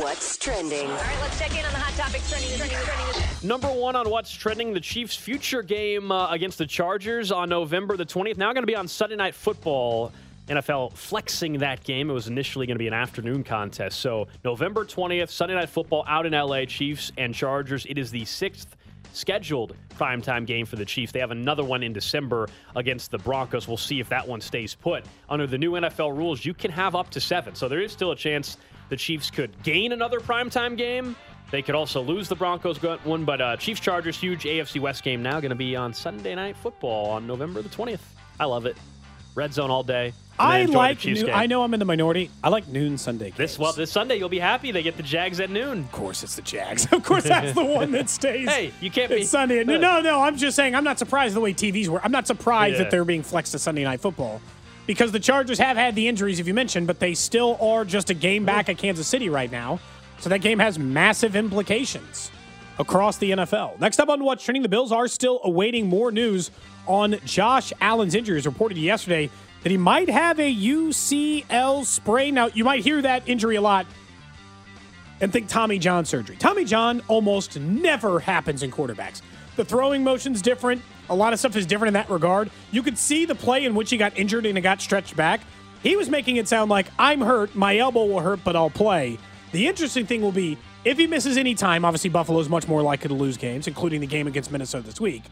What's trending? All right, let's check in on the hot topics trending, trending, trending. Number one on what's trending, the Chiefs' future game uh, against the Chargers on November the 20th. Now going to be on Sunday Night Football. NFL flexing that game. It was initially going to be an afternoon contest. So November 20th, Sunday Night Football out in LA, Chiefs and Chargers. It is the sixth scheduled primetime game for the Chiefs. They have another one in December against the Broncos. We'll see if that one stays put. Under the new NFL rules, you can have up to seven. So there is still a chance the Chiefs could gain another primetime game. They could also lose the Broncos one, but uh, Chiefs Chargers, huge AFC West game now going to be on Sunday Night Football on November the 20th. I love it. Red zone all day. I like. Noon, I know I'm in the minority. I like noon Sunday. Games. This well, this Sunday you'll be happy. They get the Jags at noon. Of course, it's the Jags. Of course, that's the one that stays. hey, you can't it's be Sunday. No, no, no. I'm just saying. I'm not surprised the way TVs work. I'm not surprised Yeah. that they're being flexed to Sunday Night Football because the Chargers have had the injuries, if you mentioned, but they still are just a game back at Kansas City right now. So that game has massive implications across the NFL. Next up on What's Trending, the Bills are still awaiting more news on Josh Allen's injuries. Reported yesterday that he might have a UCL sprain. Now, you might hear that injury a lot and think Tommy John surgery. Tommy John almost never happens in quarterbacks. The throwing motion's different. A lot of stuff is different in that regard. You could see the play in which he got injured and it got stretched back. He was making it sound like I'm hurt, my elbow will hurt, but I'll play. The interesting thing will be if he misses any time, obviously Buffalo's much more likely to lose games, including the game against Minnesota this week.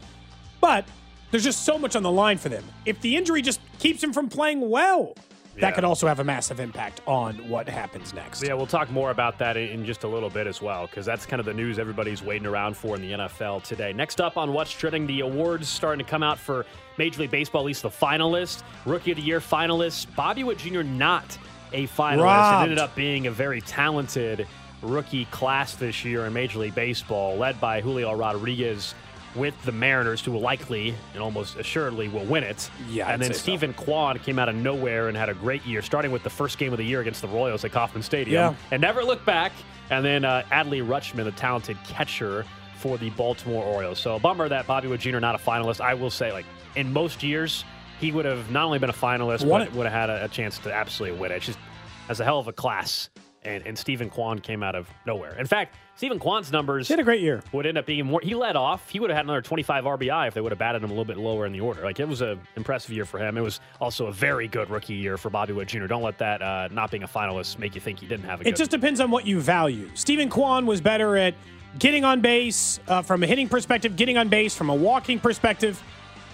But there's just so much on the line for them. If the injury just keeps him from playing well, Yeah. that could also have a massive impact on what happens next. Yeah, we'll talk more about that in just a little bit as well, because that's kind of the news everybody's waiting around for in the NFL today. Next up on What's Trending, the awards starting to come out for Major League Baseball, at least the finalists. Rookie of the Year finalists. Bobby Witt Jr. not a finalist. Robbed. It ended up being a very talented rookie class this year in Major League Baseball, led by Julio Rodriguez with the Mariners, who will likely and almost assuredly will win it. Yeah, I'd and then say so. Steven Kwan came out of nowhere and had a great year, starting with the first game of the year against the Royals at Kauffman Stadium. Yeah. And never looked back. And then uh, Adley Rutschman, the talented catcher for the Baltimore Orioles. So a bummer that Bobby Witt Jr. not a finalist. I will say, like, in most years, he would have not only been a finalist, Won but it. would have had a, a chance to absolutely win it. It's just, that's a hell of a class. And, and Steven Kwan came out of nowhere. In fact, Steven Kwan's numbers He had a great year. would end up being more. He led off. He would have had another 25 RBI if they would have batted him a little bit lower in the order. Like it was an impressive year for him. It was also a very good rookie year for Bobby Witt Jr. Don't let that uh, not being a finalist make you think he didn't have a good. It just depends on what you value. Steven Kwan was better at getting on base uh, from a hitting perspective, getting on base from a walking perspective.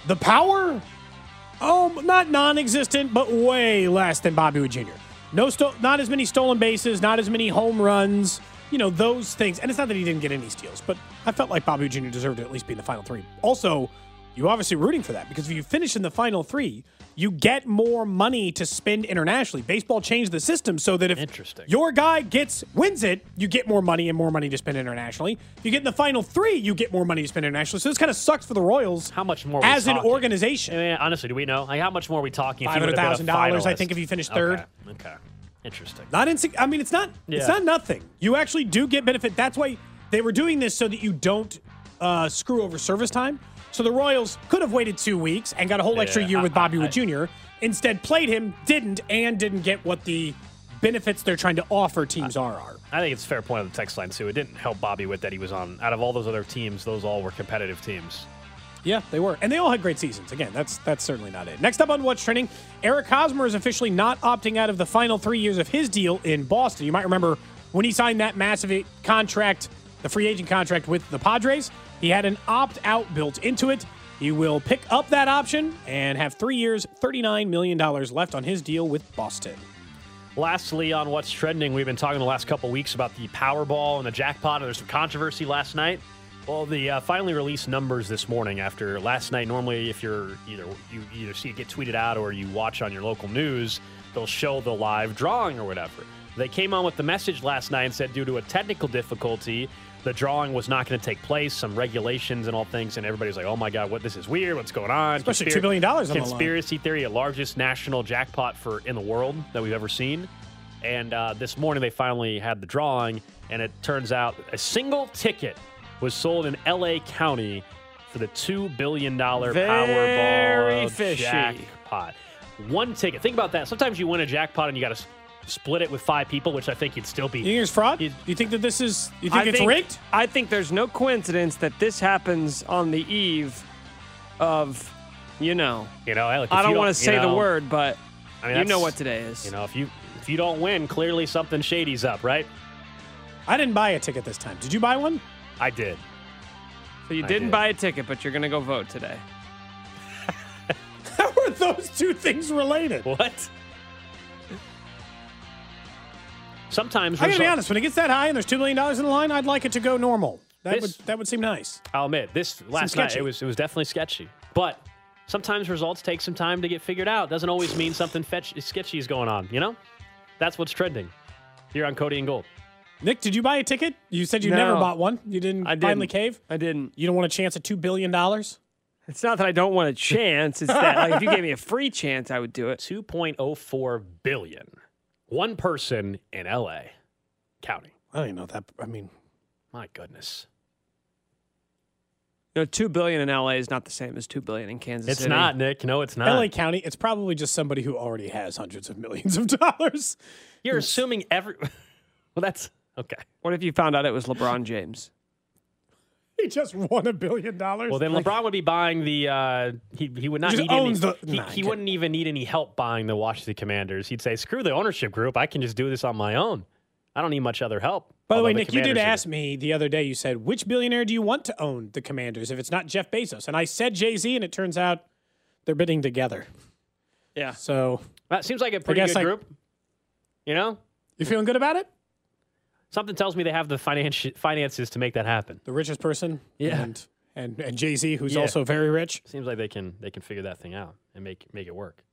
The power, oh, not non-existent, but way less than Bobby Witt Jr. No, sto- not as many stolen bases, not as many home runs. You know those things, and it's not that he didn't get any steals, but I felt like Bobby Jr. deserved to at least be in the final three. Also, you obviously rooting for that because if you finish in the final three, you get more money to spend internationally. Baseball changed the system so that if Interesting. your guy gets wins it, you get more money and more money to spend internationally. If you get in the final three, you get more money to spend internationally. So this kind of sucks for the Royals. How much more? as an organization? I mean, honestly, do we know? Like, how much more are we talking? Five hundred have been a thousand dollars, I think, if you finish third. Okay. okay. Interesting. Not in. I mean, it's not. It's not nothing. You actually do get benefit. That's why they were doing this so that you don't uh, screw over service time. So the Royals could have waited two weeks and got a whole extra Yeah, year with Bobby I- Witt Jr. Instead, played him, didn't, and didn't get what the benefits they're trying to offer teams are. Are. I think it's a fair point on the text line too. It didn't help Bobby with that he was on. Out of all those other teams, those all were competitive teams. Yeah, they were, and they all had great seasons. Again, that's that's certainly not it. Next up on what's trending, Eric Hosmer is officially not opting out of the final three years of his deal in Boston. You might remember when he signed that massive contract, the free agent contract with the Padres. He had an opt out built into it. He will pick up that option and have three years, $39 million left on his deal with Boston. Lastly, on what's trending, we've been talking the last couple weeks about the Powerball and the jackpot, and there's some controversy last night. Well, the uh, finally released numbers this morning after last night. Normally, if you're either you either see it get tweeted out or you watch on your local news, they'll show the live drawing or whatever. They came on with the message last night and said due to a technical difficulty, the drawing was not going to take place, some regulations and all things, and everybody's like, "Oh my god, what this is weird? What's going on?" Especially $2 billion on the line. Conspiracy theory, a largest national jackpot for in the world that we've ever seen. And uh, this morning they finally had the drawing, and it turns out a single ticket was sold in L.A. County for the two billion dollar Powerball fishy. jackpot. One ticket. Think about that. Sometimes you win a jackpot and you got to split it with five people, which I think you'd still be. You think it's fraud? You- you think that this is? You think I it's think, rigged? I think there's no coincidence that this happens on the eve of, you know, You know, like, I don't you want to say the word, but I mean, you know what today is. You know, if you if you don't win, clearly something shady's up, right? I didn't buy a ticket this time. Did you buy one? I did. so you I didn't did. buy a ticket, but you're going to go vote today. How are those two things related? What? Sometimes I gotta be honest. When it gets that high and there's two million dollars in the line, I'd like it to go normal. That This- would that would seem nice. I'll admit this last night sketchy. it was it was definitely sketchy. But sometimes results take some time to get figured out. Doesn't always mean something fetch, sketchy is going on. You know, that's what's trending here on Cody and Gold. Nick, did you buy a ticket? You said you No. never bought one. You didn't, I didn't. finally cave. I didn't. You don't want a chance at two billion dollars. It's not that I don't want a chance. It's that like if you gave me a free chance, I would do it. 2.04 billion. One person in L.A. County. I don't even know that. I mean, My goodness, You know, two billion in LA is not the same as two billion in Kansas it's City. not Nick. No, it's not. L.A. County. It's probably just somebody who already has hundreds of millions of dollars. You're assuming every. well, that's okay. What if you found out it was LeBron James? He just won a billion dollars. Well, then LeBron would be buying the. Uh, he he would not Just need any. the- he Nah, he he wouldn't even need any help buying the Washington Commanders. He'd say, "Screw the ownership group. I can just do this on my own. I don't need much other help." By the way, Although Nick, you did Commanders are- ask me the other day. You said, "Which billionaire do you want to own the Commanders if it's not Jeff Bezos?" And I said Jay Z, and it turns out they're bidding together. Yeah. So That seems like a pretty good I- group. You know, you feeling good about it? Something tells me they have the financi- finances to make that happen. The richest person, Yeah. and and, and Jay Z, who's Yeah. also very rich. Seems like they can they can figure that thing out and make make it work.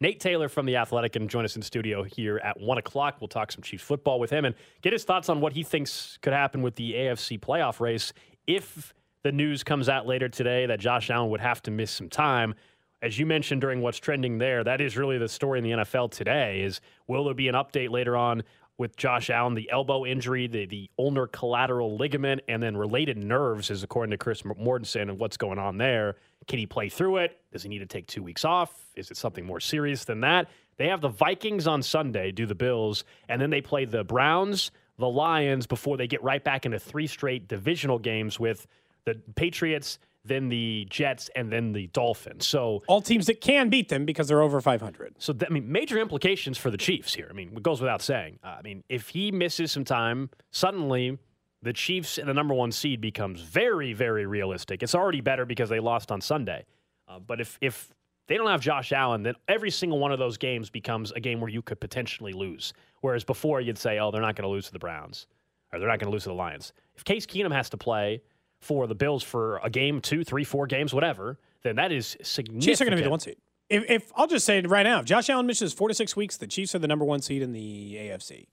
Nate Taylor from the Athletic can join us in studio here at one o'clock. We'll talk some Chiefs football with him and get his thoughts on what he thinks could happen with the AFC playoff race if the news comes out later today that Josh Allen would have to miss some time. As you mentioned during what's trending there, that is really the story in the NFL today. Is will there be an update later on with Josh Allen, the elbow injury, the, the ulnar collateral ligament, and then related nerves, is according to Chris Mortensen, and what's going on there. Can he play through it? Does he need to take two weeks off? Is it something more serious than that? They have the Vikings on Sunday, do the Bills, and then they play the Browns, the Lions before they get right back into three straight divisional games with the Patriots, then the Jets, and then the Dolphins. So All teams that can beat them because they're over 500. so, that, I mean, major implications for the Chiefs here. I mean, it goes without saying. Uh, I mean, if he misses some time, suddenly the Chiefs and the number one seed becomes very, very realistic. It's already better because they lost on Sunday. Uh, but if if they don't have Josh Allen, then every single one of those games becomes a game where you could potentially lose. Whereas before, you'd say, "Oh, they're not going to lose to the Browns, or they're not going to lose to the Lions." If Case Keenum has to play for the Bills for a game, two, three, four games, whatever, then that is significant. Chiefs are going to be the one seed. If, if I'll just say it right now, if Josh Allen misses four to six weeks, the Chiefs are the number one seed in the AFC.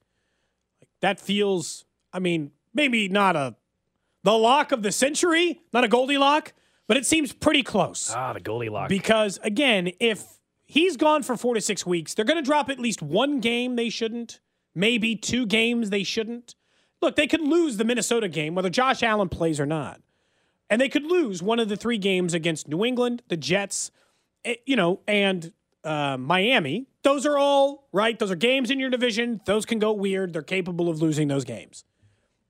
Like that feels. I mean, maybe not a the lock of the century, not a Goldie lock, but it seems pretty close. Ah, the Goldilocks. Because again, if he's gone for four to six weeks, they're going to drop at least one game they shouldn't, maybe two games they shouldn't. Look, they could lose the Minnesota game, whether Josh Allen plays or not. And they could lose one of the three games against New England, the Jets, eh, you know, and uh, Miami. Those are all, right? Those are games in your division. Those can go weird. They're capable of losing those games.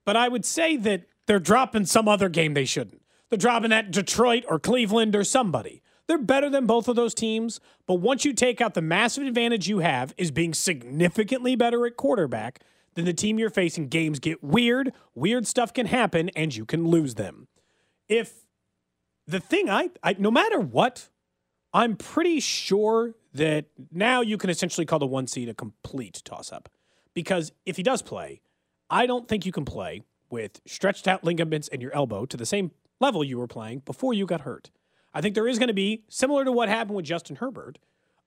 But I would say that they're dropping some other game they shouldn't. They're dropping at Detroit or Cleveland or somebody. They're better than both of those teams. But once you take out the massive advantage you have is being significantly better at quarterback than the team you're facing, games get weird. Weird stuff can happen and you can lose them. If the thing I, I no matter what, I'm pretty sure that now you can essentially call the one seed a complete toss up. Because if he does play, I don't think you can play with stretched out ligaments in your elbow to the same level you were playing before you got hurt. I think there is going to be, similar to what happened with Justin Herbert,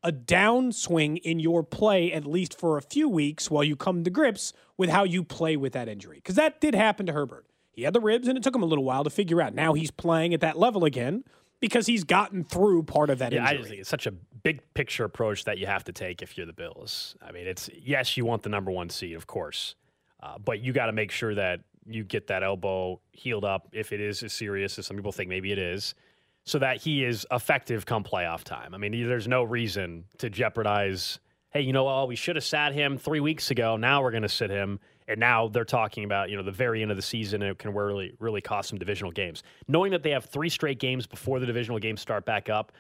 a downswing in your play at least for a few weeks while you come to grips with how you play with that injury. Because that did happen to Herbert. He had the ribs, and it took him a little while to figure out. Now he's playing at that level again because he's gotten through part of that Yeah, I injury. just think it's such a big picture approach that you have to take if you're the Bills. I mean, it's yes, you want the number one seed, of course, uh, but you got to make sure that you get that elbow healed up if it is as serious as some people think maybe it is, so that he is effective come playoff time. I mean, there's no reason to jeopardize. Hey, you know what? We should have sat him three weeks ago. Now we're going to sit him, and now they're talking about you know the very end of the season. And it can really really cost some divisional games. Knowing that they have three straight games before the divisional games start back up,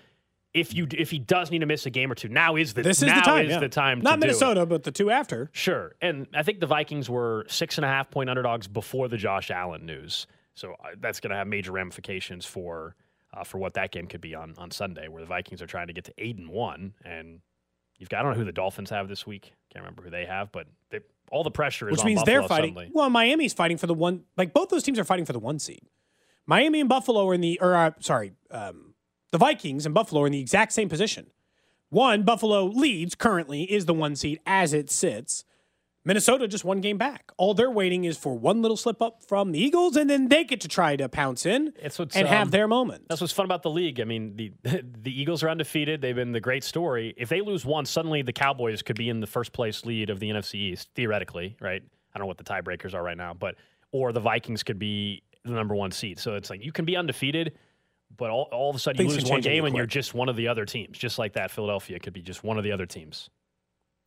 if you if he does need to miss a game or two, now is the this is now the time. is yeah. the time. Not to do it. Minnesota, but the two after. Sure. And I think the Vikings were six and a half point underdogs before the Josh Allen news. So uh, that's going to have major ramifications for uh, for what that game could be on, on Sunday, where the Vikings are trying to get to eight and one. And you've got, I don't know who the Dolphins have this week. Can't remember who they have, but they, all the pressure is which means Buffalo they're fighting. suddenly. Well, Miami's fighting for the one. Like both those teams are fighting for the one seed. Miami and Buffalo are in the, or uh, sorry, um, the Vikings and Buffalo are in the exact same position. One, Buffalo leads currently is the one seed as it sits. Minnesota just one game back. All they're waiting is for one little slip up from the Eagles, and then they get to try to pounce in and um, have their moment. That's what's fun about the league. I mean, the the Eagles are undefeated. They've been the great story. If they lose one, suddenly the Cowboys could be in the first place lead of the NFC East, theoretically, right? I don't know what the tiebreakers are right now, but or the Vikings could be the number one seed. So it's like you can be undefeated, but all, all of a sudden Things you lose one game and you're just one of the other teams. Just like that, Philadelphia could be just one of the other teams.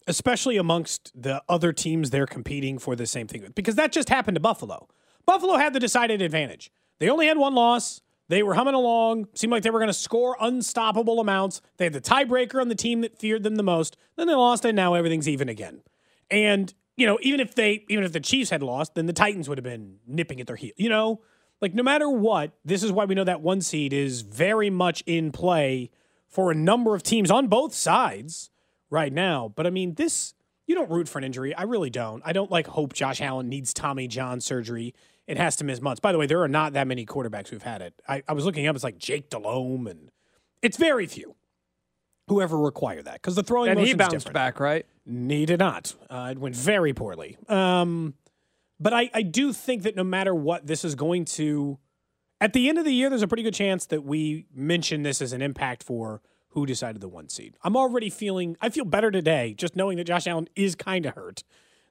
Especially amongst the other teams they're competing for the same thing with, because that just happened to Buffalo. Buffalo had the decided advantage. They only had one loss. They were humming along. Seemed like they were going to score unstoppable amounts. They had the tiebreaker on the team that feared them the most. Then they lost, and now everything's even again. And you know, even if they, even if the Chiefs had lost, then the Titans would have been nipping at their heel. You know, like no matter what, this is why we know that one seed is very much in play for a number of teams on both sides right now. But I mean, this you don't root for an injury. I really don't. I don't like hope Josh Allen needs Tommy John surgery. It has to miss months. By the way, there are not that many quarterbacks who've had it. I, I was looking up. It's like Jake Delhomme, and it's very few who ever require that because the throwing And he bounced different. back, right? He did not. Uh, it went very poorly. Um, but I, I do think that no matter what, this is going to, at the end of the year, there's a pretty good chance that we mention this as an impact for who decided the one seed. I'm already feeling, I feel better today just knowing that Josh Allen is kind of hurt,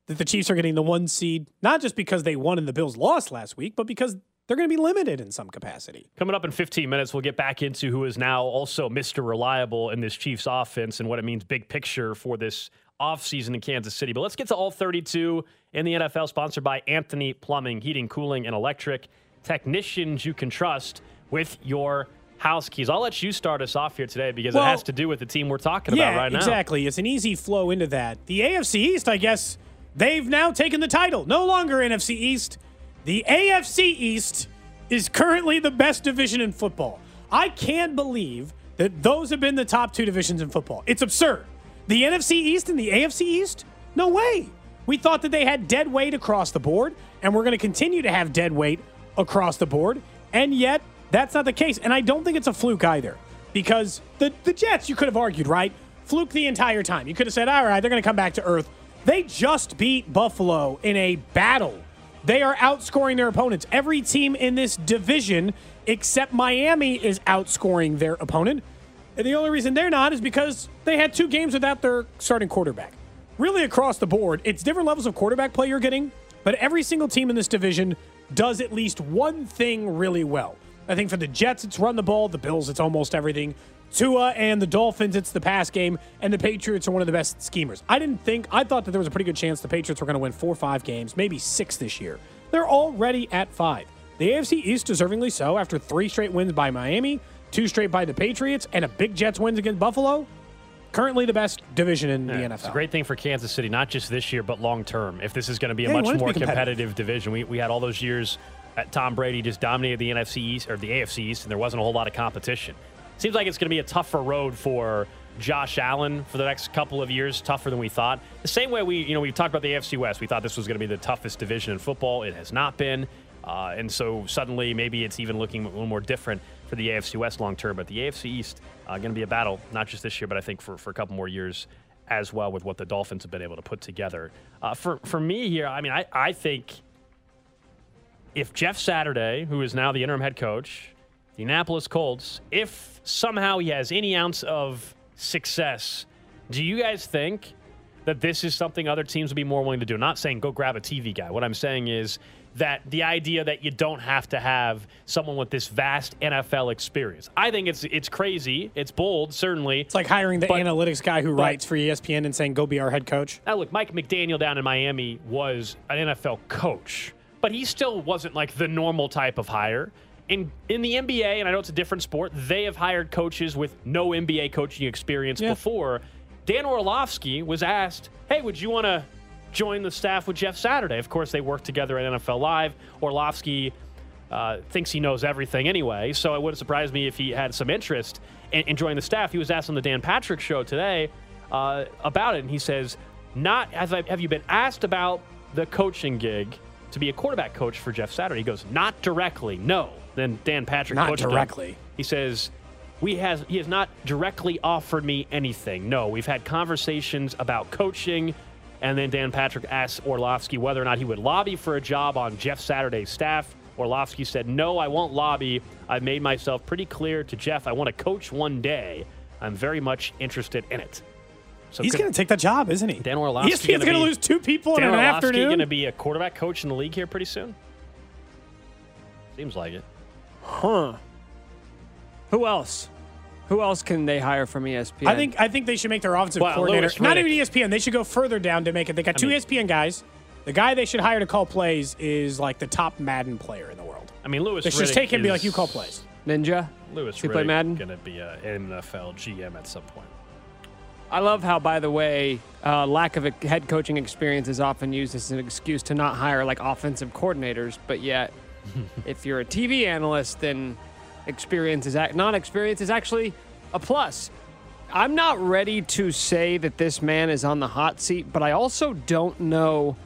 that the Chiefs are getting the one seed, not just because they won and the Bills lost last week, but because they're going to be limited in some capacity. Coming up in 15 minutes, we'll get back into who is now also Mr. Reliable in this Chiefs offense and what it means big picture for this offseason in Kansas City. But let's get to all 32 in the NFL, sponsored by Anthony Plumbing, Heating, Cooling, and Electric. Technicians you can trust with your house keys. I'll let you start us off here today because Well, it has to do with the team we're talking yeah, about right now. exactly. It's an easy flow into that. The AFC East, I guess, they've now taken the title. No longer NFC East. The AFC East is currently the best division in football. I can't believe that those have been the top two divisions in football. It's absurd. The NFC East and the AFC East? No way. We thought that they had dead weight across the board, and we're going to continue to have dead weight across the board. And yet, that's not the case. And I don't think it's a fluke either. Because the, the Jets, you could have argued, right? Fluke the entire time. You could have said, all right, they're going to come back to earth. They just beat Buffalo in a battle. They are outscoring their opponents. Every team in this division, except Miami, is outscoring their opponent. And the only reason they're not is because they had two games without their starting quarterback. Really, across the board, it's different levels of quarterback play you're getting, but every single team in this division does at least one thing really well. I think for the Jets, it's run the ball. The Bills, it's almost everything. Tua and the Dolphins, it's the pass game. And the Patriots are one of the best schemers. I didn't think, I thought that there was a pretty good chance the Patriots were going to win four or five games, maybe six this year. They're already at five. The AFC East, deservingly so, after three straight wins by Miami, two straight by the Patriots, and a big Jets wins against Buffalo. Currently the best division in the NFL. It's a great thing for Kansas City, not just this year, but long term. If this is going to be a Yeah, much want it to more be competitive. competitive division, we, we had all those years Tom Brady just dominated the NFC East or the AFC East, and there wasn't a whole lot of competition. Seems like it's going to be a tougher road for Josh Allen for the next couple of years tougher than we thought. The same way we, you know, we talked about the AFC West. We thought this was going to be the toughest division in football. It has not been. Uh, and so suddenly maybe it's even looking a little more different for the AFC West long term. But the AFC East uh, going to be a battle, not just this year, but I think for, for a couple more years as well with what the Dolphins have been able to put together. Uh, for, for me here, I mean, I, I think if Jeff Saturday, who is now the interim head coach, the Indianapolis Colts, if somehow he has any ounce of success, do you guys think that this is something other teams would be more willing to do? not saying go grab a TV guy. What I'm saying is that the idea that you don't have to have someone with this vast NFL experience. I think it's it's crazy. It's bold, certainly. It's like hiring the But- analytics guy who but- writes for ESPN and saying, "Go be our head coach." Now, look, Mike McDaniel down in Miami was an NFL coach, but he still wasn't like the normal type of hire. In in the NBA, and I know it's a different sport, they have hired coaches with no NBA coaching experience Yeah. before. Dan Orlovsky was asked, "Hey, would you want to join the staff with Jeff Saturday?" Of course, they work together at NFL Live. Orlovsky uh, thinks he knows everything anyway, so it wouldn't surprise me if he had some interest in, in joining the staff. He was asked on the Dan Patrick show today uh, about it, and he says, "Not have, I, have you been asked about the coaching gig to be a quarterback coach for Jeff Saturday?" He goes, "Not directly, no." Then Dan Patrick Not coached him. directly. He says. We has he has not directly offered me anything. No, we've had conversations about coaching, and then Dan Patrick asked Orlovsky whether or not he would lobby for a job on Jeff Saturday's staff. Orlovsky said, "No, I won't lobby. I've made myself pretty clear to Jeff. I want to coach one day. I'm very much interested in it." So He's going to take that job, isn't he? Dan Orlovsky ESPN's gonna going to lose two people Dan in an Orlovsky afternoon. going to be a quarterback coach in the league here pretty soon. Seems like it. Huh. Who else? Who else can they hire from ESPN? I think I think they should make their offensive Well, coordinator. Not even ESPN. They should go further down to make it. They got I two mean- ESPN guys. The guy they should hire to call plays is like the top Madden player in the world. I mean, Lewis. Let's just take him and be like, you call plays. Ninja. Lewis Does he play Madden? Going to be an NFL GM at some point. I love how, by the way, uh, lack of a head coaching experience is often used as an excuse to not hire like offensive coordinators. But yet, if you're a TV analyst, then experience is ac- non-experience is actually a plus. I'm not ready to say that this man is on the hot seat, but I also don't know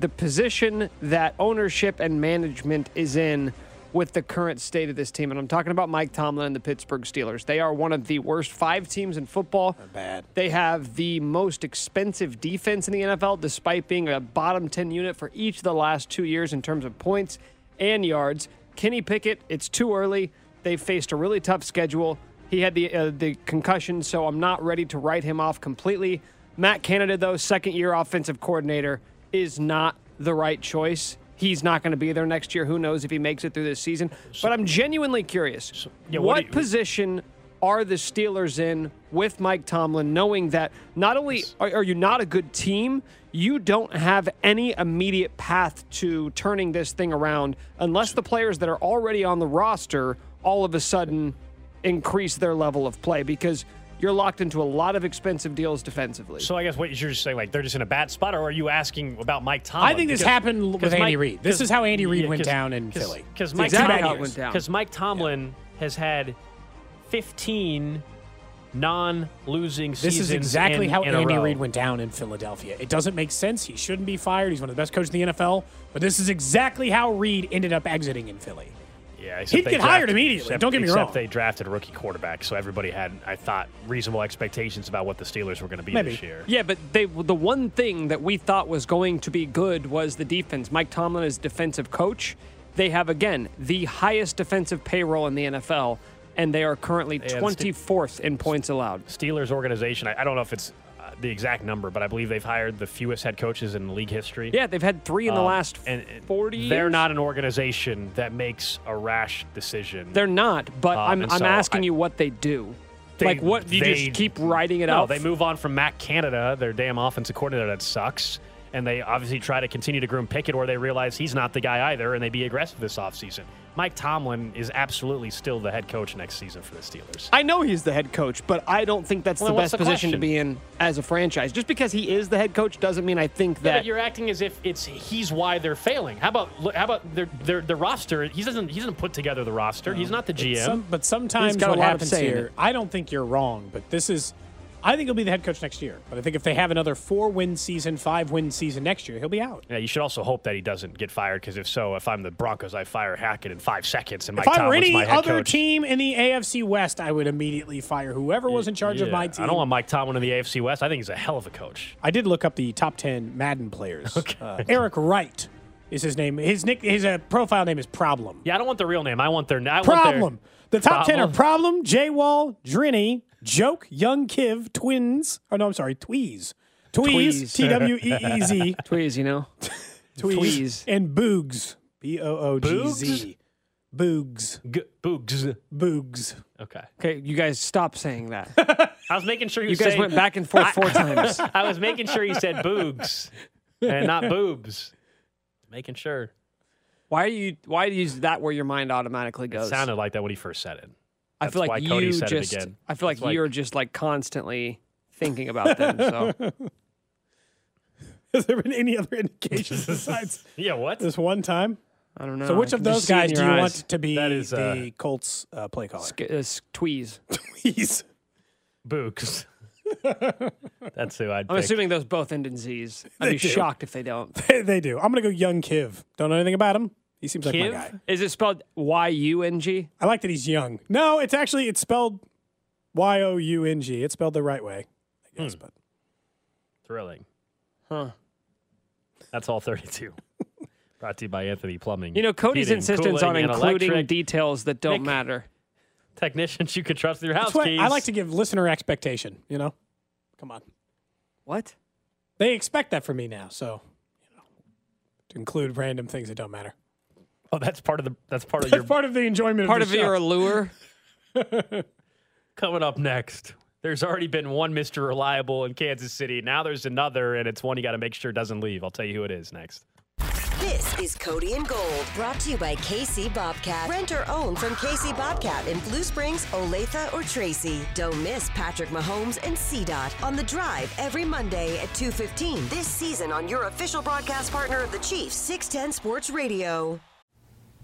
the position that ownership and management is in with the current state of this team. And I'm talking about Mike Tomlin and the Pittsburgh Steelers. They are one of the worst five teams in football. They're bad. They have the most expensive defense in the NFL, despite being a bottom 10 unit for each of the last two years in terms of points and yards. Kenny Pickett, it's too early. They've faced a really tough schedule. He had the uh, the concussion, so I'm not ready to write him off completely. Matt Canada, though, second year offensive coordinator, is not the right choice. He's not going to be there next year. Who knows if he makes it through this season? But I'm genuinely curious. yeah, what what you- position are the Steelers in with Mike Tomlin, knowing that not only are, are you not a good team, you don't have any immediate path to turning this thing around unless the players that are already on the roster all of a sudden increase their level of play because you're locked into a lot of expensive deals defensively. So I guess what you're just saying, like they're just in a bad spot, or are you asking about Mike Tomlin? I think this Because- happened with Andy Mike- Reid. This is how Andy Reid yeah, went 'cause- down in 'cause- Philly. Because Mike exactly how it Tomlin, went down. because Mike Tomlin has had 15 non-losing seasons. This is exactly in- how in Andy. Reid went down in Philadelphia. It doesn't make sense. He shouldn't be fired. He's one of the best coaches in the NFL. But this is exactly how Reid ended up exiting in Philly. Yeah, He'd they get hired immediately, except- don't get me except wrong. they drafted a rookie quarterback, so everybody had, I thought, reasonable expectations about what the Steelers were going to be Maybe. this year. Yeah, but they the one thing that we thought was going to be good was the defense. Mike Tomlin is defensive coach. They have again the highest defensive payroll in the NFL, and they are currently the Ste- 24th in points allowed. Steelers organization, I, I don't know if it's the exact number, but I believe they've hired the fewest head coaches in league history. Yeah, they've had three in the Um, last and and 40 They're not an organization that makes a rash decision. They're not, but Um, I'm, I'm so asking I- you what they do. They- like, what? You they- just keep writing it no, out? they move on from Matt Canada, their damn offensive coordinator that sucks. And they obviously try to continue to groom Pickett, or they realize he's not the guy either, and they be aggressive this offseason. Mike Tomlin is absolutely still the head coach next season for the Steelers. I know he's the head coach, but I don't think that's Well, the best the position to be in as a franchise. Just because he is the head coach doesn't mean I think Yeah, that but you're acting as if it's he's why they're failing. How about look- how about their their, their roster? He doesn't he doesn't put together the roster. He's not the GM. Some, but sometimes He's got a what happens here, it. I don't think you're wrong, but this is I think he'll be the head coach next year. But I think if they have another four win season, five win season next year, he'll be out. Yeah, you should also hope that he doesn't get fired because if so, if I'm the Broncos, I fire Hackett in five seconds, and Mike if I were Tomlin's any other coach. team in the AFC West, I would immediately fire whoever was in charge of my team. I don't want Mike Tomlin in the AFC West. I think he's a hell of a coach. I did look up the top ten Madden players. Uh, Eric Wright is his name. His nick, his uh, profile name is Problem. Yeah, I don't want the real name. I want their I want Problem. The top ten are Problem? Problem, J Wall, Drinny, Joke, Young Kiv, Twins. Oh no, I'm sorry, Tweez. Tweez, Tweez. T W E E Z, Tweez, you know. Tweez, Tweez. and Boogs, B O O G Z, Boogs, G- Boogs. Boogs. Okay. Okay, you guys stop saying that. I was making sure you, You guys saying- went back and forth four times. I was making sure you said boogs and not boobs. Making sure. Why are you? Why do you use that where your mind automatically It goes? sounded like that when he first said it. I feel like you said it just. again. I feel like you're just like constantly thinking about them. So Has there been any other indications besides Yeah, what? this one time? I don't know. So, which of those just see it in guys do you eyes. want to be That is, uh, the Colts uh, play caller? Sk- uh, Tweez. Please. Boogs. That's who I'd I'm pick. assuming those both end in Z's. I'd They be do. shocked if they don't. They, they do. I'm going to go Young Kiv. Don't know anything about him. He seems like my Kiv? guy. Is it spelled Y U N G? I like that he's young. No, it's actually it's spelled Y O U N G. It's spelled the right way, I guess. Hmm. But Thrilling. Huh. That's all 32. Brought to you by Anthony Plumbing. You know, Cody's Heating, insistence on including electric. details that don't Nick. matter. technicians you could trust with your house that's keys. I like to give listener expectation. You know, come on. What? They expect that from me now, so you know, to include random things that don't matter. Oh, that's part of the. That's part of your. That's part of the enjoyment Part of of the show. your allure. Coming up next, there's already been one Mr. Reliable in Kansas City. Now there's another, and it's one you got to make sure doesn't leave. I'll tell you who it is next. This is Cody and Gold, brought to you by KC Bobcat. Rent or own from KC Bobcat in Blue Springs, Olathe, or Tracy. Don't miss Patrick Mahomes and CDOT on the drive every Monday at 2.15 this season on your official broadcast partner of the Chiefs, 610 Sports Radio.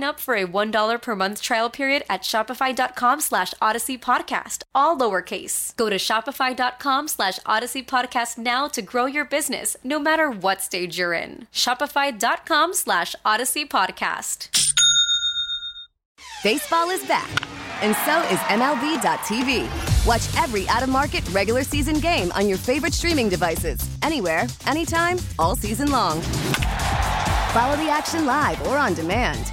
up for a $1 per month trial period at shopify.com slash odyssey podcast, all lowercase. Go to shopify.com slash odyssey podcast now to grow your business, no matter what stage you're in. Shopify.com slash odyssey podcast. Baseball is back, and so is MLB.tv. Watch every out of market regular season game on your favorite streaming devices, anywhere, anytime, all season long. Follow the action live or on demand.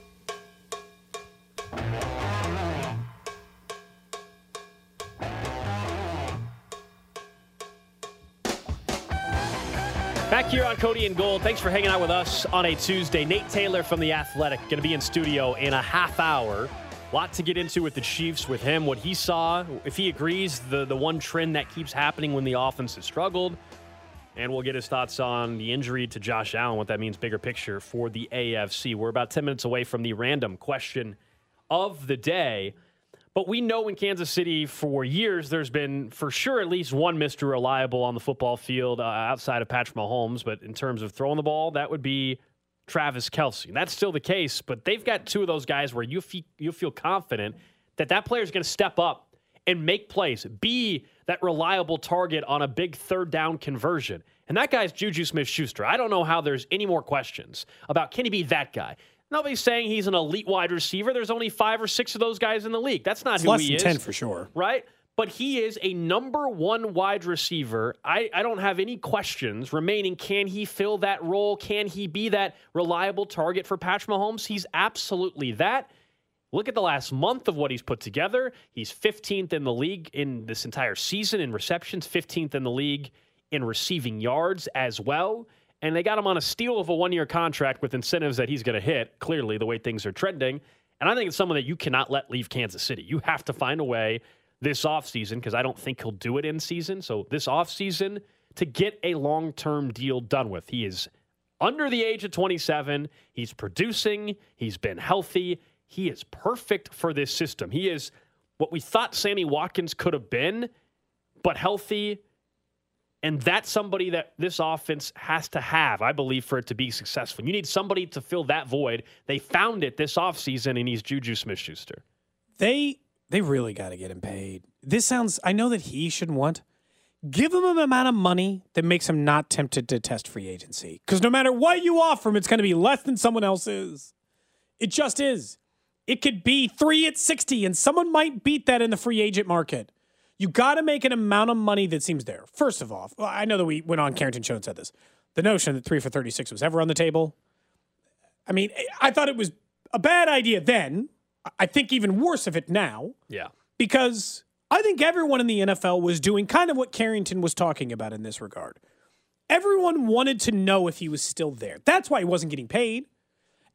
Back here on Cody and Gold. Thanks for hanging out with us on a Tuesday. Nate Taylor from The Athletic going to be in studio in a half hour. Lot to get into with the Chiefs, with him, what he saw, if he agrees, the, the one trend that keeps happening when the offense has struggled. And we'll get his thoughts on the injury to Josh Allen, what that means bigger picture for the AFC. We're about 10 minutes away from the random question of the day. But we know in Kansas City for years there's been for sure at least one Mr. Reliable on the football field uh, outside of Patrick Mahomes. But in terms of throwing the ball, that would be Travis Kelce. That's still the case, but they've got two of those guys where you feel, you feel confident that that player is going to step up and make plays, be that reliable target on a big third down conversion. And that guy's Juju Smith Schuster. I don't know how there's any more questions about can he be that guy? Nobody's saying he's an elite wide receiver. There's only five or six of those guys in the league. That's not It's who less he than is. 10 for sure. Right? But he is a number one wide receiver. I, I don't have any questions remaining. Can he fill that role? Can he be that reliable target for Patrick Mahomes? He's absolutely that. Look at the last month of what he's put together. He's 15th in the league in this entire season in receptions, 15th in the league in receiving yards as well. And they got him on a steal of a one year contract with incentives that he's going to hit, clearly, the way things are trending. And I think it's someone that you cannot let leave Kansas City. You have to find a way this offseason, because I don't think he'll do it in season. So this offseason, to get a long term deal done with. He is under the age of 27. He's producing, he's been healthy. He is perfect for this system. He is what we thought Sammy Watkins could have been, but healthy. And that's somebody that this offense has to have, I believe, for it to be successful. You need somebody to fill that void. They found it this offseason, and he's Juju Smith Schuster. They they really got to get him paid. This sounds. I know that he shouldn't want. Give him an amount of money that makes him not tempted to test free agency. Because no matter what you offer him, it's going to be less than someone else's. It just is. It could be three at 60, and someone might beat that in the free agent market. You got to make an amount of money that seems there. First of all, well, I know that we went on Carrington Show and said this. The notion that three for 36 was ever on the table. I mean, I thought it was a bad idea then. I think even worse of it now Yeah. because I think everyone in the NFL was doing kind of what Carrington was talking about in this regard. Everyone wanted to know if he was still there. That's why he wasn't getting paid.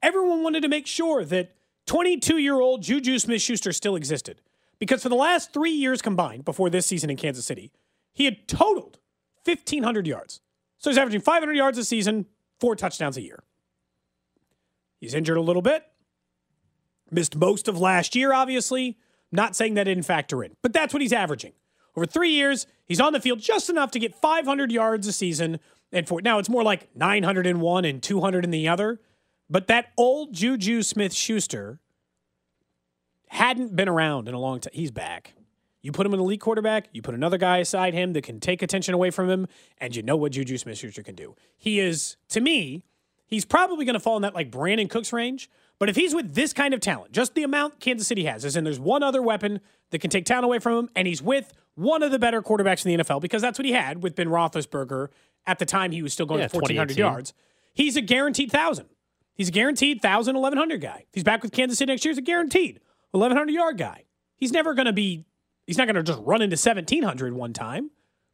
Everyone wanted to make sure that 22 year old Juju Smith Schuster still existed. Because for the last three years combined, before this season in Kansas City, he had totaled 1,500 yards. So he's averaging 500 yards a season, four touchdowns a year. He's injured a little bit. Missed most of last year, obviously. Not saying that didn't factor in, but that's what he's averaging. Over three years, he's on the field just enough to get 500 yards a season. And for now, it's more like 901 and 200 in the other. But that old Juju Smith Schuster hadn't been around in a long time. He's back. You put him in the league quarterback, you put another guy aside him that can take attention away from him, and you know what Juju Smith Schuster can do. He is, to me, he's probably going to fall in that like Brandin Cooks range. But if he's with this kind of talent, just the amount Kansas City has, as in there's one other weapon that can take talent away from him, and he's with one of the better quarterbacks in the NFL, because that's what he had with Ben Roethlisberger at the time he was still going Yeah, for 1,400 yards. He's a guaranteed 1,000. He's a guaranteed 1,000, 1,100 guy. If he's back with Kansas City next year, he's a guaranteed 1,100 yard guy. He's never going to be, he's not going to just run into 1,700 one time,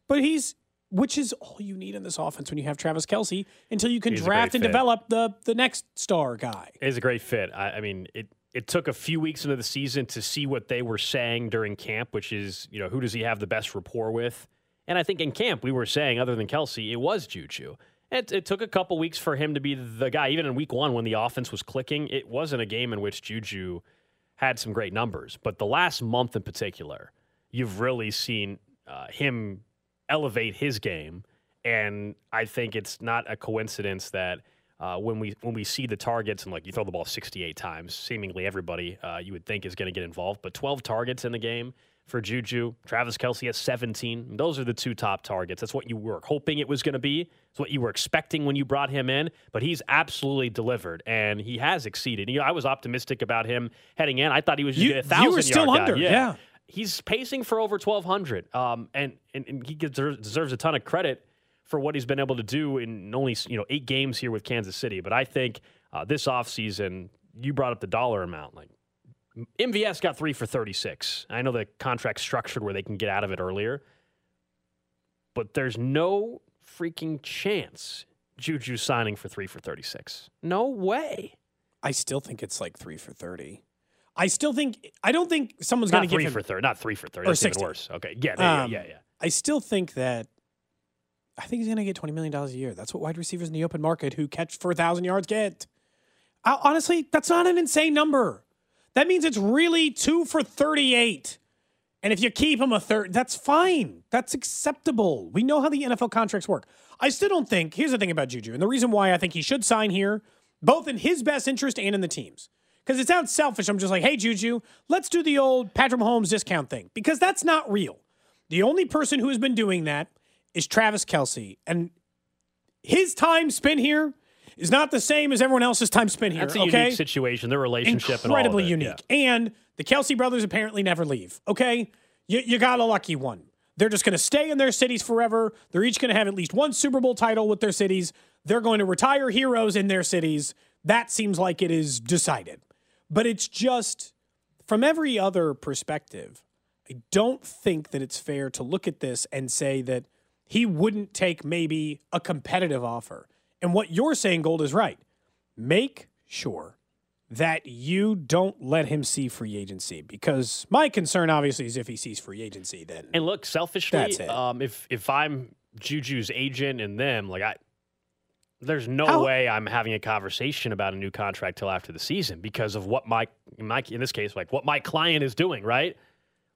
but he's, which is all you need in this offense when you have Travis Kelce until you can He's draft and fit. develop the, the next star guy. It is a great fit. I, I mean, it it took a few weeks into the season to see what they were saying during camp, which is, you know, who does he have the best rapport with? And I think in camp we were saying, other than Kelce, it was Juju. It, it took a couple weeks for him to be the guy. Even in week one, when the offense was clicking, it wasn't a game in which Juju had some great numbers. But the last month in particular, you've really seen uh, him elevate his game. And I think it's not a coincidence that uh, when we when we see the targets and like you throw the ball 68 times, seemingly everybody uh, you would think is going to get involved. But 12 targets in the game for Juju. Travis Kelce has 17. Those are the two top targets. That's what you were hoping it was going to be. It's what you were expecting when you brought him in. But he's absolutely delivered, and he has exceeded. You know, I was optimistic about him heading in. I thought he was You- going to get a you were thousand still yard under, guy. yeah. He's pacing for over 1,200, um, and, and and he deserves, deserves a ton of credit for what he's been able to do in only you know eight games here with Kansas City. But I think uh, this offseason, you brought up the dollar amount. Like MVS got three for 36. I know the contract's structured where they can get out of it earlier, but there's no freaking chance Juju signing for three for 36. No way. I still think it's like three for thirty. I still think I don't think someone's going to give three for 30. Not three for 30. Or That's even 60. worse. Okay. Yeah. Um, yeah. Yeah. I still think that I think he's going to get twenty million dollars a year. That's what wide receivers in the open market who catch for a thousand yards get. I, honestly, that's not an insane number. That means it's really two for thirty-eight. And if you keep him a third, that's fine. That's acceptable. We know how the NFL contracts work. I still don't think. Here's the thing about Juju, and the reason why I think he should sign here, both in his best interest and in the team's. Because it sounds selfish. I'm just like, hey, Juju, let's do the old Patrick Mahomes discount thing. Because that's not real. The only person who has been doing that is Travis Kelce. And his time spent here is not the same as everyone else's time spent here. That's a okay? unique situation. Their relationship incredibly and all of it. unique. And the Kelce brothers apparently never leave. Okay, you, you got a lucky one. They're just going to stay in their cities forever. They're each going to have at least one Super Bowl title with their cities. They're going to retire heroes in their cities. That seems like it is decided. But it's just from every other perspective. I don't think that it's fair to look at this and say that he wouldn't take maybe a competitive offer. And what you're saying, Gold, is right. Make sure that you don't let him see free agency because my concern obviously is if he sees free agency then And look, selfishly, That's it. um, if if I'm Juju's agent and them, like I, there's no How- way I'm having a conversation about a new contract till after the season because of what my my in this case, like what my client is doing, right?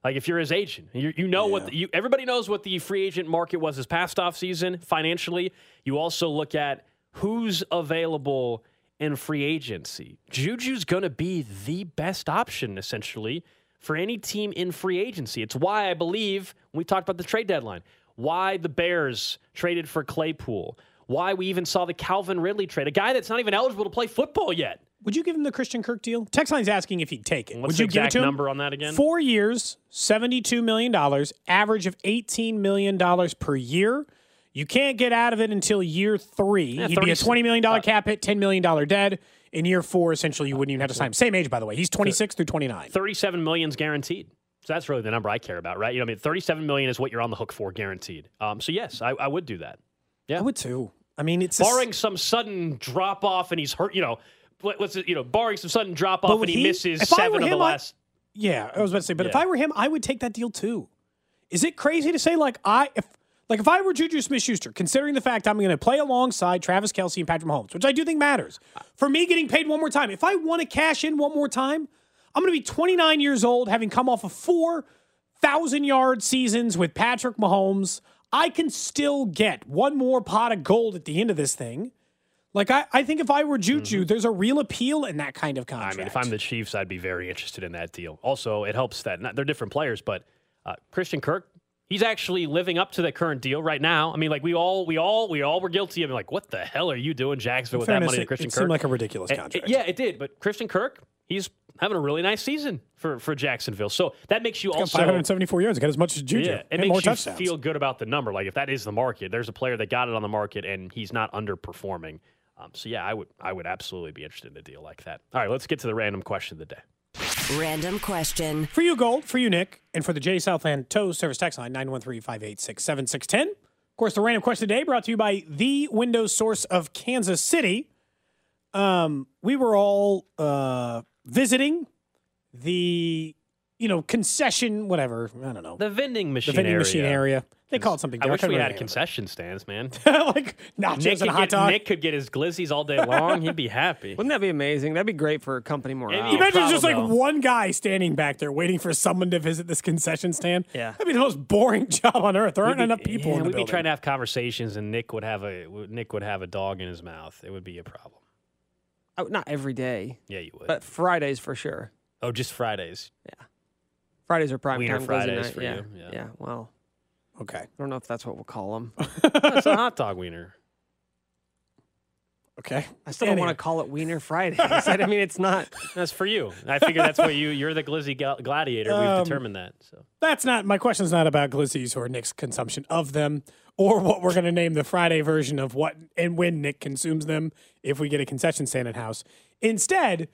Like if you're his agent, you, you know what the, you everybody knows what the free agent market was this past off season financially. You also look at who's available in free agency. Juju's going to be the best option essentially for any team in free agency. It's why I believe we talked about the trade deadline, why the Bears traded for Claypool, why we even saw the Calvin Ridley trade, a guy that's not even eligible to play football yet. would you give him the Christian Kirk deal? Text line's asking if he'd take it. What's would the you give it exact to him? number on that again? Four years, $72 million, average of $18 million per year. You can't get out of it until year three. Yeah, He'd be a $20 million uh, cap hit, $10 million dead. In year four, essentially, you wouldn't even have to sign him. Same age, by the way. He's 26 through 29. 37 million's guaranteed. So that's really the number I care about, right? You know, what I mean, 37 million is what you're on the hook for, guaranteed. Um, so yes, I, I would do that. Yeah, I would too. I mean, it's a barring some sudden drop off and he's hurt. You know, it? You know, barring some sudden drop off and he, he- misses seven of the him, I- last. Yeah, I was about to say, but if I were him, I would take that deal too. Is it crazy to say like I if like if I were Juju Smith Schuster, considering the fact I'm going to play alongside Travis Kelce and Patrick Mahomes, which I do think matters, for me getting paid one more time, if I want to cash in one more time, I'm going to be 29 years old, having come off of four thousand yard seasons with Patrick Mahomes. I can still get one more pot of gold at the end of this thing. Like I, I think if I were Juju, there's a real appeal in that kind of Mm-hmm. I mean, if I'm the Chiefs, I'd be very interested in that deal. Also, it helps that not, they're different players, but uh, Christian Kirk, he's actually living up to the current deal right now. I mean, like we all, we all, we all were guilty of like, what the hell are you doing, Jacksonville, with that money to it- Christian it Kirk? seemed like a ridiculous It- it- contract. yeah, it did. But Christian Kirk, he's having a really nice season for for Jacksonville. So that makes you He's also 574 yards. Got as much as Juju. yeah, it and makes more you touchdowns. feel good about the number. Like if that is the market, there's a player that got it on the market and he's not underperforming. Um, so yeah, I would I would absolutely be interested in a deal like that. All right, let's get to the random question of the day. Random question. For you, Gold. For you, Nick. And for the J Southland Tow Service Text Line, 913-586-7610. Of course, the random question today brought to you by the Windows Source of Kansas City. Um, we were all uh, visiting the, you know, concession, whatever. I don't know. The vending machine the vending area. machine area. They call it something I different. wish we had remember concession stands, man. like nachos Nick and could, hot get, dog. Nick could get his glizzies all day long. He'd be happy. Wouldn't that be amazing? That'd be great for a company morale. Maybe You imagine just like though. one guy standing back there waiting for someone to visit this concession stand. Yeah. That'd be the most boring job on earth. There aren't be- enough people yeah, in the we'd building. be trying to have conversations, and Nick would have a Nick would have a dog in his mouth. It would be a problem. Oh, not every day, Yeah, you would. but Fridays for sure. oh, just Fridays. Fridays are prime Wiener time glizzy Fridays night. for yeah. you, yeah. yeah. Well, okay. I don't know if that's what we'll call them. That's a hot dog wiener. Okay. I still don't want to call it Wiener Fridays. I mean, it's not. That's for you. I figure that's what you. You're the glizzy gal- gladiator. We've Um, determined that. So That's not my question's not about glizzies or Nick's consumption of them or what we're going to name the Friday version of what and when Nick consumes them if we get a concession stand in house. Instead,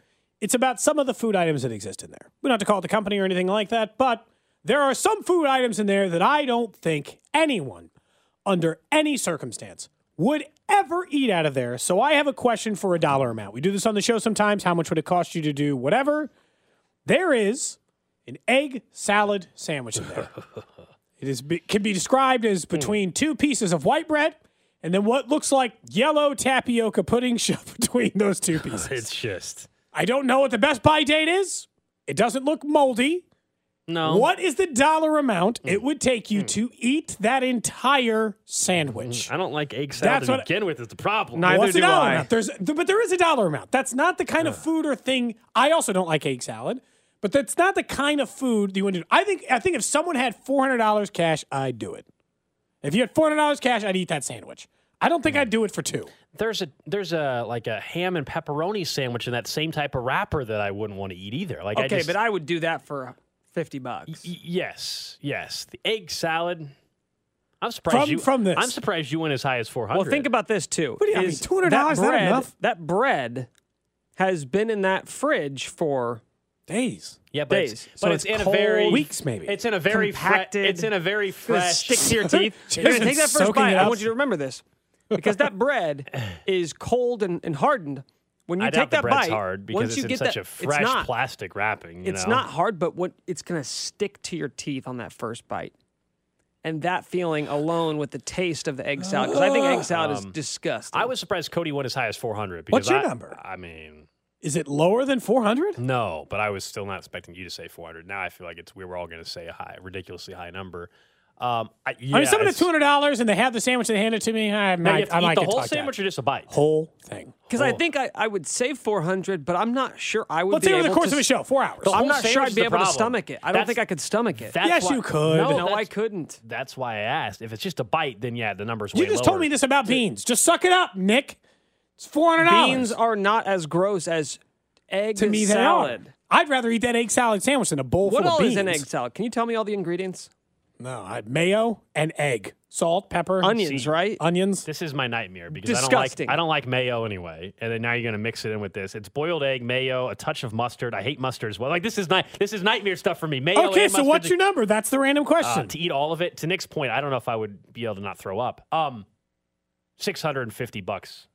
it's about some of the food items that exist in there. We don't have to call it the company or anything like that, but there are some food items in there that I don't think anyone under any circumstance would ever eat out of there. So I have a question for a dollar amount. We do this on the show sometimes. How much would it cost you to do whatever? There is an egg salad sandwich in there. it is can be described as between two pieces of white bread and then what looks like yellow tapioca pudding shoved between those two pieces. It's just I don't know what the best buy date is. It doesn't look moldy. no. What is the dollar amount hmm. it would take you hmm. to eat that entire sandwich? Hmm. I don't like egg salad That's to what- begin with. Is the problem? Neither What's the do dollar I. amount? There's, th- but there is a dollar amount. That's not the kind of food or thing. I also don't like egg salad, but that's not the kind of food you want to do. I think. I think if someone had four hundred dollars cash, I'd do it. If you had four hundred dollars cash, I'd eat that sandwich. I don't think I'd do it for two. There's a there's a like a ham and pepperoni sandwich in that same type of wrapper that I wouldn't want to eat either. Like I Okay, just, but I would do that for 50 bucks. Y- yes, yes. The egg salad. I'm surprised From- you. from this. I'm surprised you went as high as 400. Well, think about this too. What do you- I mean, Is $200, that bread, enough? that bread has been in that fridge for Days. yeah, but days. It's, So but it's it's, in a very weeks, maybe. It's in a very fre- It's in a very fresh. stick to your teeth. You're gonna Just take that first bite. I want you to remember this because that bread is cold and, and hardened. When you I take doubt that bread's bite, hard because once it's you in get such that, a fresh not, plastic wrapping. You it's know? not hard, but what it's gonna stick to your teeth on that first bite. And that feeling alone with the taste of the egg salad, because I think egg salad is Um, disgusting. I was surprised Cody went as high as 400. What's because your I- number? I mean, Is it lower than four hundred? no, but I was still not expecting you to say 400. Now I feel like it's we were all going to say a high, ridiculously high number. Um, I, yeah, I mean, someone at it's- two hundred dollars and they have the sandwich and they hand it to me. I Now you might, have to I eat might the whole talked out. sandwich or just a bite. Whole thing. Because I think I, I would save 400, but I'm not sure I would Let's be say over the course to of a show, four hours. I'm not sure I'd be the able to stomach it. I don't That's- think I could stomach it. Yes, why- you could. No, no, I couldn't. That's why I asked. If it's just a bite, then yeah, the number's way You just lower. told me this about beans. Just suck it up, Nick. It's four hundred dollars. Beans are not as gross as egg to me salad. they are. I'd rather eat that egg salad sandwich than a bowl What full of beans. is in egg salad? Can you tell me all the ingredients? No, I mayo and egg, salt, pepper, Onions, right? onions. This is my nightmare because Disgusting. I don't like I don't like mayo anyway, and then now you're gonna mix it in with this. It's boiled egg, mayo, a touch of mustard. I hate mustard as well. Like this is night. This is nightmare stuff for me. Mayo. Okay, and so mustard what's your number? That's the random uh, question. to eat all of it? To Nick's point, I don't know if I would be able to not throw up. Um, six hundred and fifty bucks.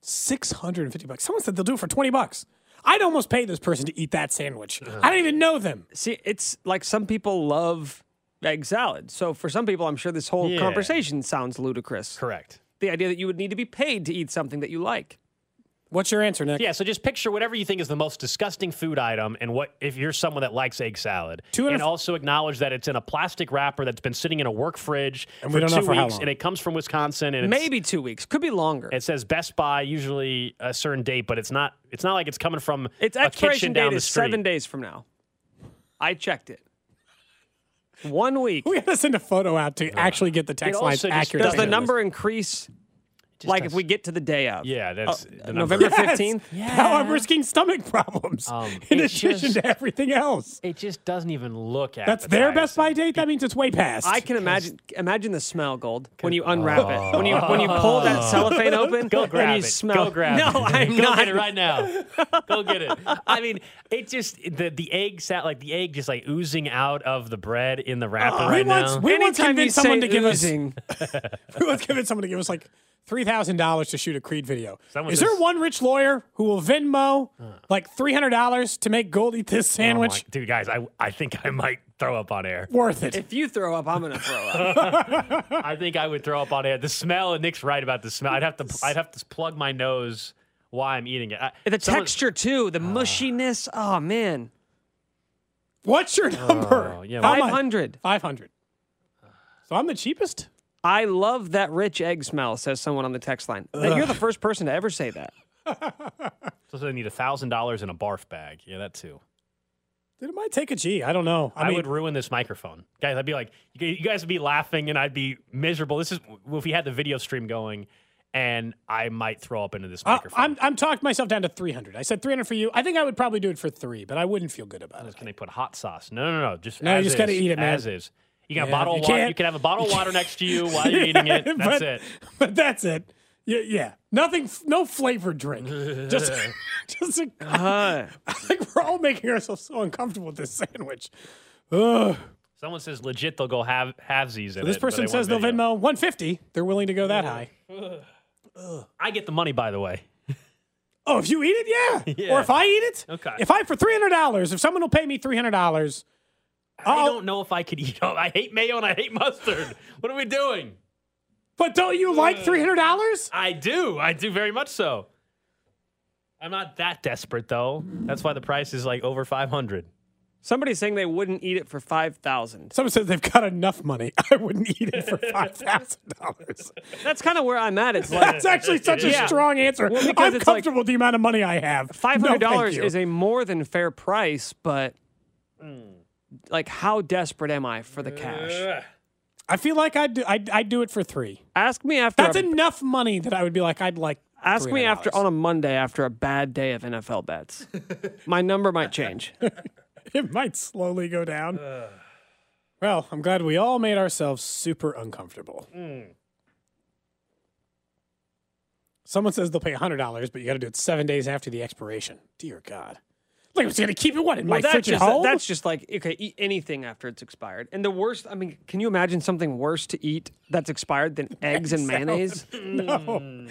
Six hundred and fifty bucks. Someone said they'll do it for twenty bucks. I'd almost pay this person to eat that sandwich. I don't even know them. See, it's like some people love egg salad. So for some people, I'm sure this whole Yeah. conversation sounds ludicrous. Correct. The idea that you would need to be paid to eat something that you like. What's your answer, Nick? Yeah, so just picture whatever you think is the most disgusting food item, and what if you're someone that likes egg salad, Two and a and f- also acknowledge that it's in a plastic wrapper that's been sitting in a work fridge And for we don't know two for weeks, and it comes from Wisconsin, and it's, Maybe two weeks. Could be longer. it says Best Buy, usually a certain date, but it's not. It's not like it's coming from Its a expiration kitchen date down the is seven days from now. I checked it. One week. We gotta send a photo out to actually get the text It lines accurate. Does the doesn't- number increase Just like does- if we get to the day of? Yeah, that's Uh, the number. November Yes. 15th? How I'm risking stomach problems Um, in addition just- to everything else. It just doesn't even look at. That's their best buy date. That means it's way past. I can imagine imagine the smell, Gold, when you unwrap it. When you when you pull that cellophane open Go grab and you it. smell Go grab No, it. I'm Go not. get it right now. Go get it. I mean, it just the the egg sat like the egg just like oozing out of the bread in the wrapper we right once now. we once Anytime you convinced someone to give oozing, us we once convinced someone to give us like three thousand dollars to shoot a Creed video. Someone Is there one rich lawyer who will Venmo like three hundred dollars to make Gold eat this Oh sandwich? dude, guys, I I think I might throw up on air. Worth it. if you throw up, I'm gonna throw up. I think I would throw up on air. The smell, and Nick's right about the smell. I'd have to I'd have to plug my nose while I'm eating it. I, the someone- texture too, the ah. mushiness. Oh man, What's your oh, number? Oh, yeah, How five much? hundred. Five hundred. So I'm the cheapest. I love that rich egg smell. Says someone on the text line. That You're the first person to ever say that. So they need a thousand dollars in a barf bag. Yeah, that too. Dude, it might take a G. I don't know. I, I, mean, would ruin this microphone, guys. I'd be like, you you guys would be laughing, and I'd be miserable. This is if we had the video stream going, and I might throw up into this I, microphone. I'm I'm talked myself down to three hundred. I said three hundred for you. I think I would probably do it for three, but I wouldn't feel good about it. Can they put hot sauce? No, no, no. Just No, you just is, gotta eat it, man. As is. You got Yeah, a bottle you of water. can't- You can have a bottle of water next to you while you're eating it. That's but, it. But that's it. Yeah, yeah. Nothing. No flavored drink. Just, just. A, Uh, I think we're all making ourselves so uncomfortable with this sandwich. Ugh. Someone says legit they'll go have halvesies. So this person says they'll Venmo 150. They're willing to go that high. I get the money, by the way. Oh, if you eat it, yeah. Yeah. Or if I eat it, Okay. If I for three hundred dollars, if someone will pay me three hundred dollars, I oh. don't know if I could eat. I hate mayo and I hate mustard. what are we doing? but don't you like uh, three hundred dollars? I do. I do very much so. I'm not that desperate though. That's why the price is like over 500. Somebody's saying they wouldn't eat it for five thousand. Someone says they've got enough money. I wouldn't eat it for five thousand dollars. That's kind of where I'm at. It's like That's actually such a Yeah. strong answer. Well, I'm it's like- comfortable with the amount of money I have. Five hundred dollars thank you. is a more than fair price, but hmm. Like, how desperate am I for the cash? I feel like I'd do, I'd, I'd do it for three. Ask me after. That's a, enough money that I would be like, I'd like. ask me after on a Monday after a bad day of NFL bets. My number might change. it might slowly go down. Well, I'm glad we all made ourselves super uncomfortable. Mm. Someone says they'll pay $100, but you got to do it seven days after the expiration. Dear God. Like, I was going to keep it, what, in my Well, that's fridge at just home? that's just like okay, eat anything after it's expired. And the worst, I mean, can you imagine something worse to eat that's expired than eggs and mayonnaise? no.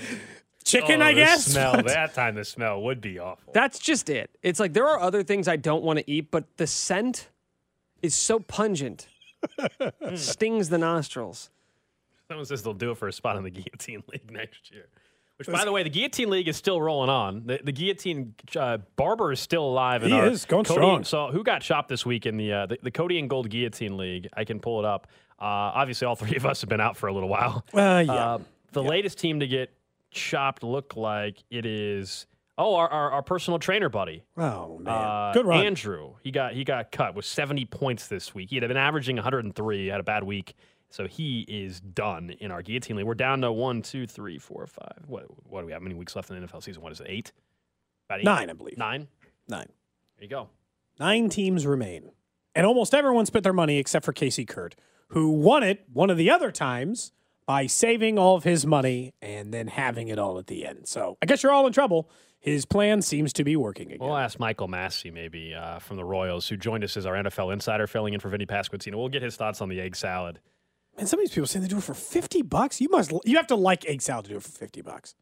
Chicken, Oh, I the guess. Smell but- that time. The smell would be awful. That's just it. It's like there are other things I don't want to eat, but the scent is so pungent, It stings the nostrils. Someone says they'll do it for a spot in the Guillotine League next year. Which, by the way, the Guillotine League is still rolling on. The, the Guillotine uh, Barber is still alive. in He our is, going Cody, strong. So, who got chopped this week in the, uh, the the Cody and Gold Guillotine League? I can pull it up. Uh, obviously, all three of us have been out for a little while. Uh, yeah. Uh, the latest team to get chopped look like it is. Oh, our, our, our personal trainer buddy, oh, man. uh, Good run. Andrew. He got he got cut with 70 points this week. He had been averaging 103. Had a bad week, so he is done in our guillotine league. We're down to one, two, three, four, five. What what do we have? How many weeks left in the NFL season? What is it? Eight? About eight? Nine, I believe. Nine. Nine. There you go. Nine teams remain. And almost everyone spent their money except for Casey Kurt, who won it one of the other times by saving all of his money and then having it all at the end. So I guess you're all in trouble. His plan seems to be working again. We'll ask Michael Massey maybe uh, from the Royals, who joined us as our NFL insider, filling in for Vinny Pasquantino. We'll get his thoughts on the egg salad. Man, some of these people saying they do it for 50 bucks. You must you have to like egg salad to do it for 50 bucks.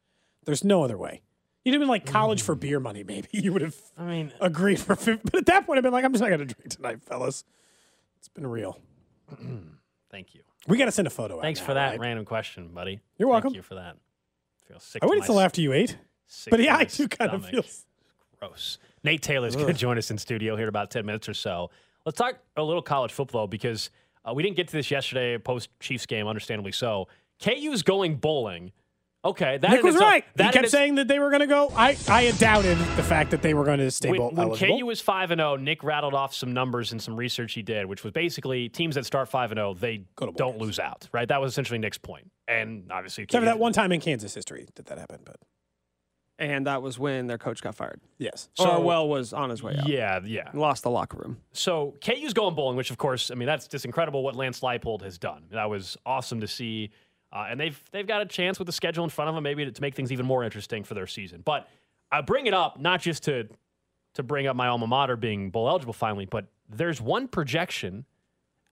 There's no other way. You'd have been like college for mm. beer money, maybe. You would have I mean, uh, agreed for 50. But at that point, I've been like, I'm just not going to drink tonight, fellas. It's been real. thank you. We got to send a photo out Thanks now, for that right? random question, buddy. You're welcome. Thank you for that. I feel sick. I to waited my till after you ate. But yeah, I do kind of feel. Gross. Nate Taylor's going to join us in studio here in about 10 minutes or so. Let's talk a little college football because uh, we didn't get to this yesterday post Chiefs game, understandably so. KU's going bowling. Okay, that Nick was right. that He kept saying that they were going to go. I, I had doubted the fact that they were going to stay when, bowl when eligible. KU was 5 and 0, Nick rattled off some numbers and some research he did, which was basically teams that start 5 and 0, they Go to bowl don't games. lose out, right? That was essentially Nick's point. And obviously, Except for that one time in Kansas history did that happen, But And that was when their coach got fired. yes. So- Orwell was on his way out. Yeah, yeah. Lost the locker room. So KU's going bowling, which of course, I mean, that's just incredible what Lance Leipold has done. That was awesome to see, uh, and they've they've got a chance with the schedule in front of them, maybe to, to make things even more interesting for their season. But I bring it up not just to to bring up my alma mater being bowl eligible finally, but there's one projection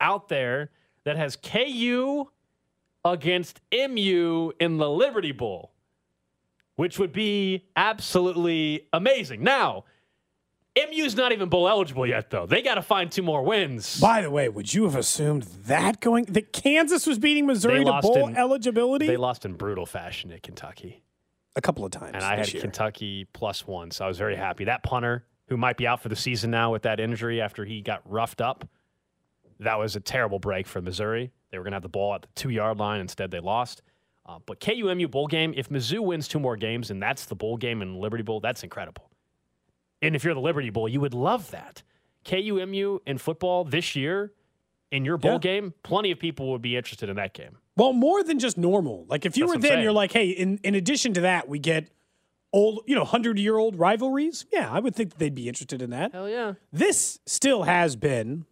out there that has KU against MU in the Liberty Bowl, which would be absolutely amazing. Now. MU's not even bowl eligible yet, though. They got to find two more wins. By the way, would you have assumed that going that Kansas was beating Missouri to bowl in- eligibility They lost in brutal fashion at Kentucky. a couple of times? And I had year. Kentucky plus one, so I was very happy. That punter, who might be out for the season now with that injury after he got roughed up, that was a terrible break for Missouri. They were going to have the ball at the two yard line. Instead, they lost. Uh, but KUMU bowl game, if Mizzou wins two more games and that's the bowl game in Liberty Bowl, that's incredible. And if you're the Liberty Bowl, you would love that. KUMU in football this year in your bowl Yeah. game, plenty of people would be interested in that game. Well, more than just normal. Like if you That's were what then, saying. you're like, hey, in, in addition to that, we get old, you know, hundred year old rivalries. Yeah, I would think that they'd be interested in that. Hell yeah. This still has been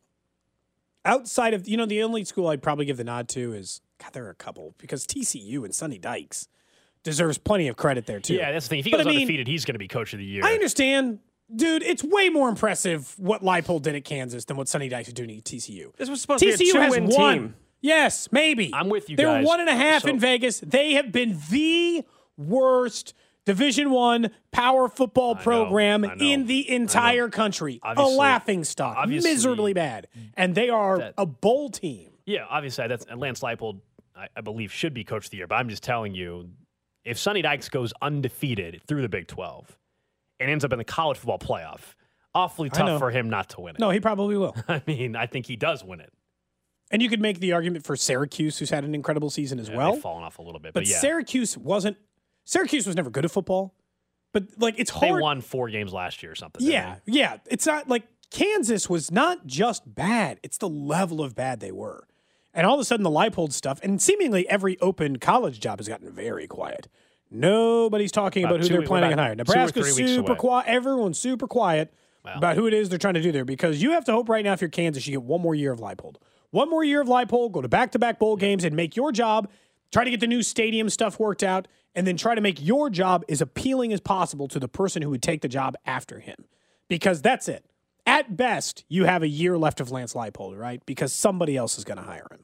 outside of you know the only school I'd probably give the nod to is God. There are a couple because TCU and Sonny Dykes deserves plenty of credit there too. Yeah, that's the thing. If he But goes I mean, undefeated, he's going to be coach of the year. I understand Dude, it's way more impressive what Leipold did at Kansas than what Sonny Dykes is doing at TCU. This was supposed to be a two-win won. team. Yes, maybe. I'm with you They guys. were one and a half So- in Vegas. They have been the worst Division One power football program I know, in the entire country. Obviously- a laughing stock, miserably bad, and they are that- a bowl team. Yeah, obviously that's and Lance Leipold. I, I believe should be coach of the year, but I'm just telling you, if Sonny Dykes goes undefeated through the Big 12 and ends up in the college football playoff, awfully tough for him not to win it. No, he probably will. I mean, I think he does win it. And you could make the argument for Syracuse, who's had an incredible season as Yeah, well. they've fallen off a little bit, But but, yeah, Syracuse wasn't. Syracuse was never good at football. But like, it's hard. they won four games last year or something. Yeah, yeah. It's not like Kansas was not just bad; it's the level of bad they were. And all of a sudden, the Leipold stuff, and seemingly every open college job has gotten very quiet. Nobody's talking About about, who they're we're planning on about hiring. Nebraska's super quiet. Everyone's super quiet about who it is they're trying to do there because you have to hope right now if you're Kansas, you get one more year of Leipold. One more year of Leipold, go to back to back bowl games and make your job, try to get the new stadium stuff worked out, and then try to make your job as appealing as possible to the person who would take the job after him. Because that's it. At best, you have a year left of Lance Leipold, right? Because somebody else is going to hire him.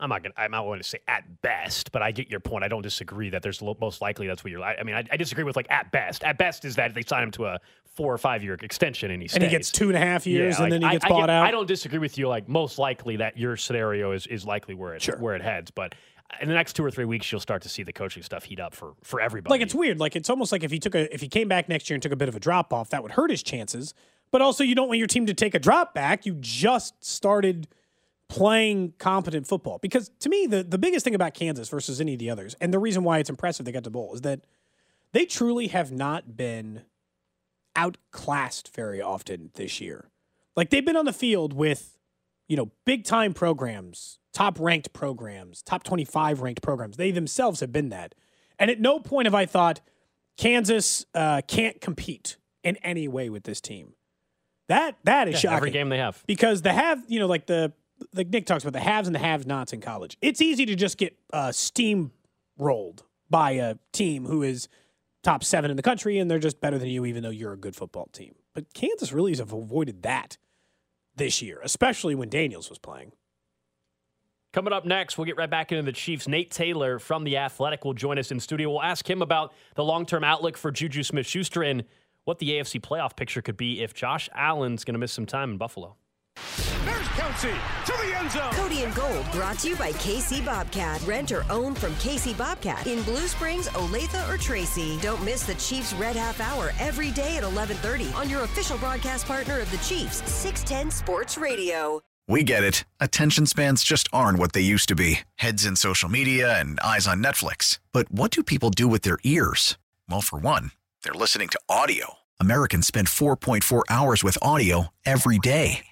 I'm not gonna. I'm not going to say at best, but I get your point. I don't disagree that there's most likely that's what you're. I I mean, I, I disagree with like at best. At best is that they sign him to a four or five year extension and he stays. And he gets two and a half years, Yeah, and then he gets I, bought get- out. I don't disagree with you. Like most likely that your scenario is is likely where it where it heads, but in the next two or three weeks you'll start to see the coaching stuff heat up for for everybody. Like it's weird. Like it's almost like if he took a if he came back next year and took a bit of a drop off, that would hurt his chances. But also, you don't want your team to take a drop back. You just started playing competent football. Because to me, the the biggest thing about Kansas versus any of the others, and the reason why it's impressive they got to bowl, is that they truly have not been outclassed very often this year. Like they've been on the field with, you know, big time programs, top ranked programs, top 25 ranked programs. They themselves have been that. And at no point have I thought Kansas uh, can't compete in any way with this team. That that is Yeah, shocking. every game they have. because the have you know like the like Nick talks about the haves and the have nots in college. It's easy to just get uh, steam rolled by a team who is top seven in the country and they're just better than you, even though you're a good football team. But Kansas really has avoided that this year, especially when Daniels was playing. Coming up next, we'll get right back into the Chiefs. Nate Taylor from The Athletic will join us in studio. We'll ask him about the long term outlook for Juju Smith Schuster and what the AFC playoff picture could be if Josh Allen's going to miss some time in Buffalo. There's Kelce to the end zone. Cody and Gold brought to you by KC Bobcat. Rent or own from KC Bobcat in Blue Springs, Olathe, or Tracy. Don't miss the Chiefs Red Half Hour every day at 11:30 on your official broadcast partner of the Chiefs, 610 Sports Radio. We get it. Attention spans just aren't what they used to be heads in social media and eyes on Netflix. But what do people do with their ears? Well, for one, they're listening to audio. Americans spend 4.4 hours with audio every day.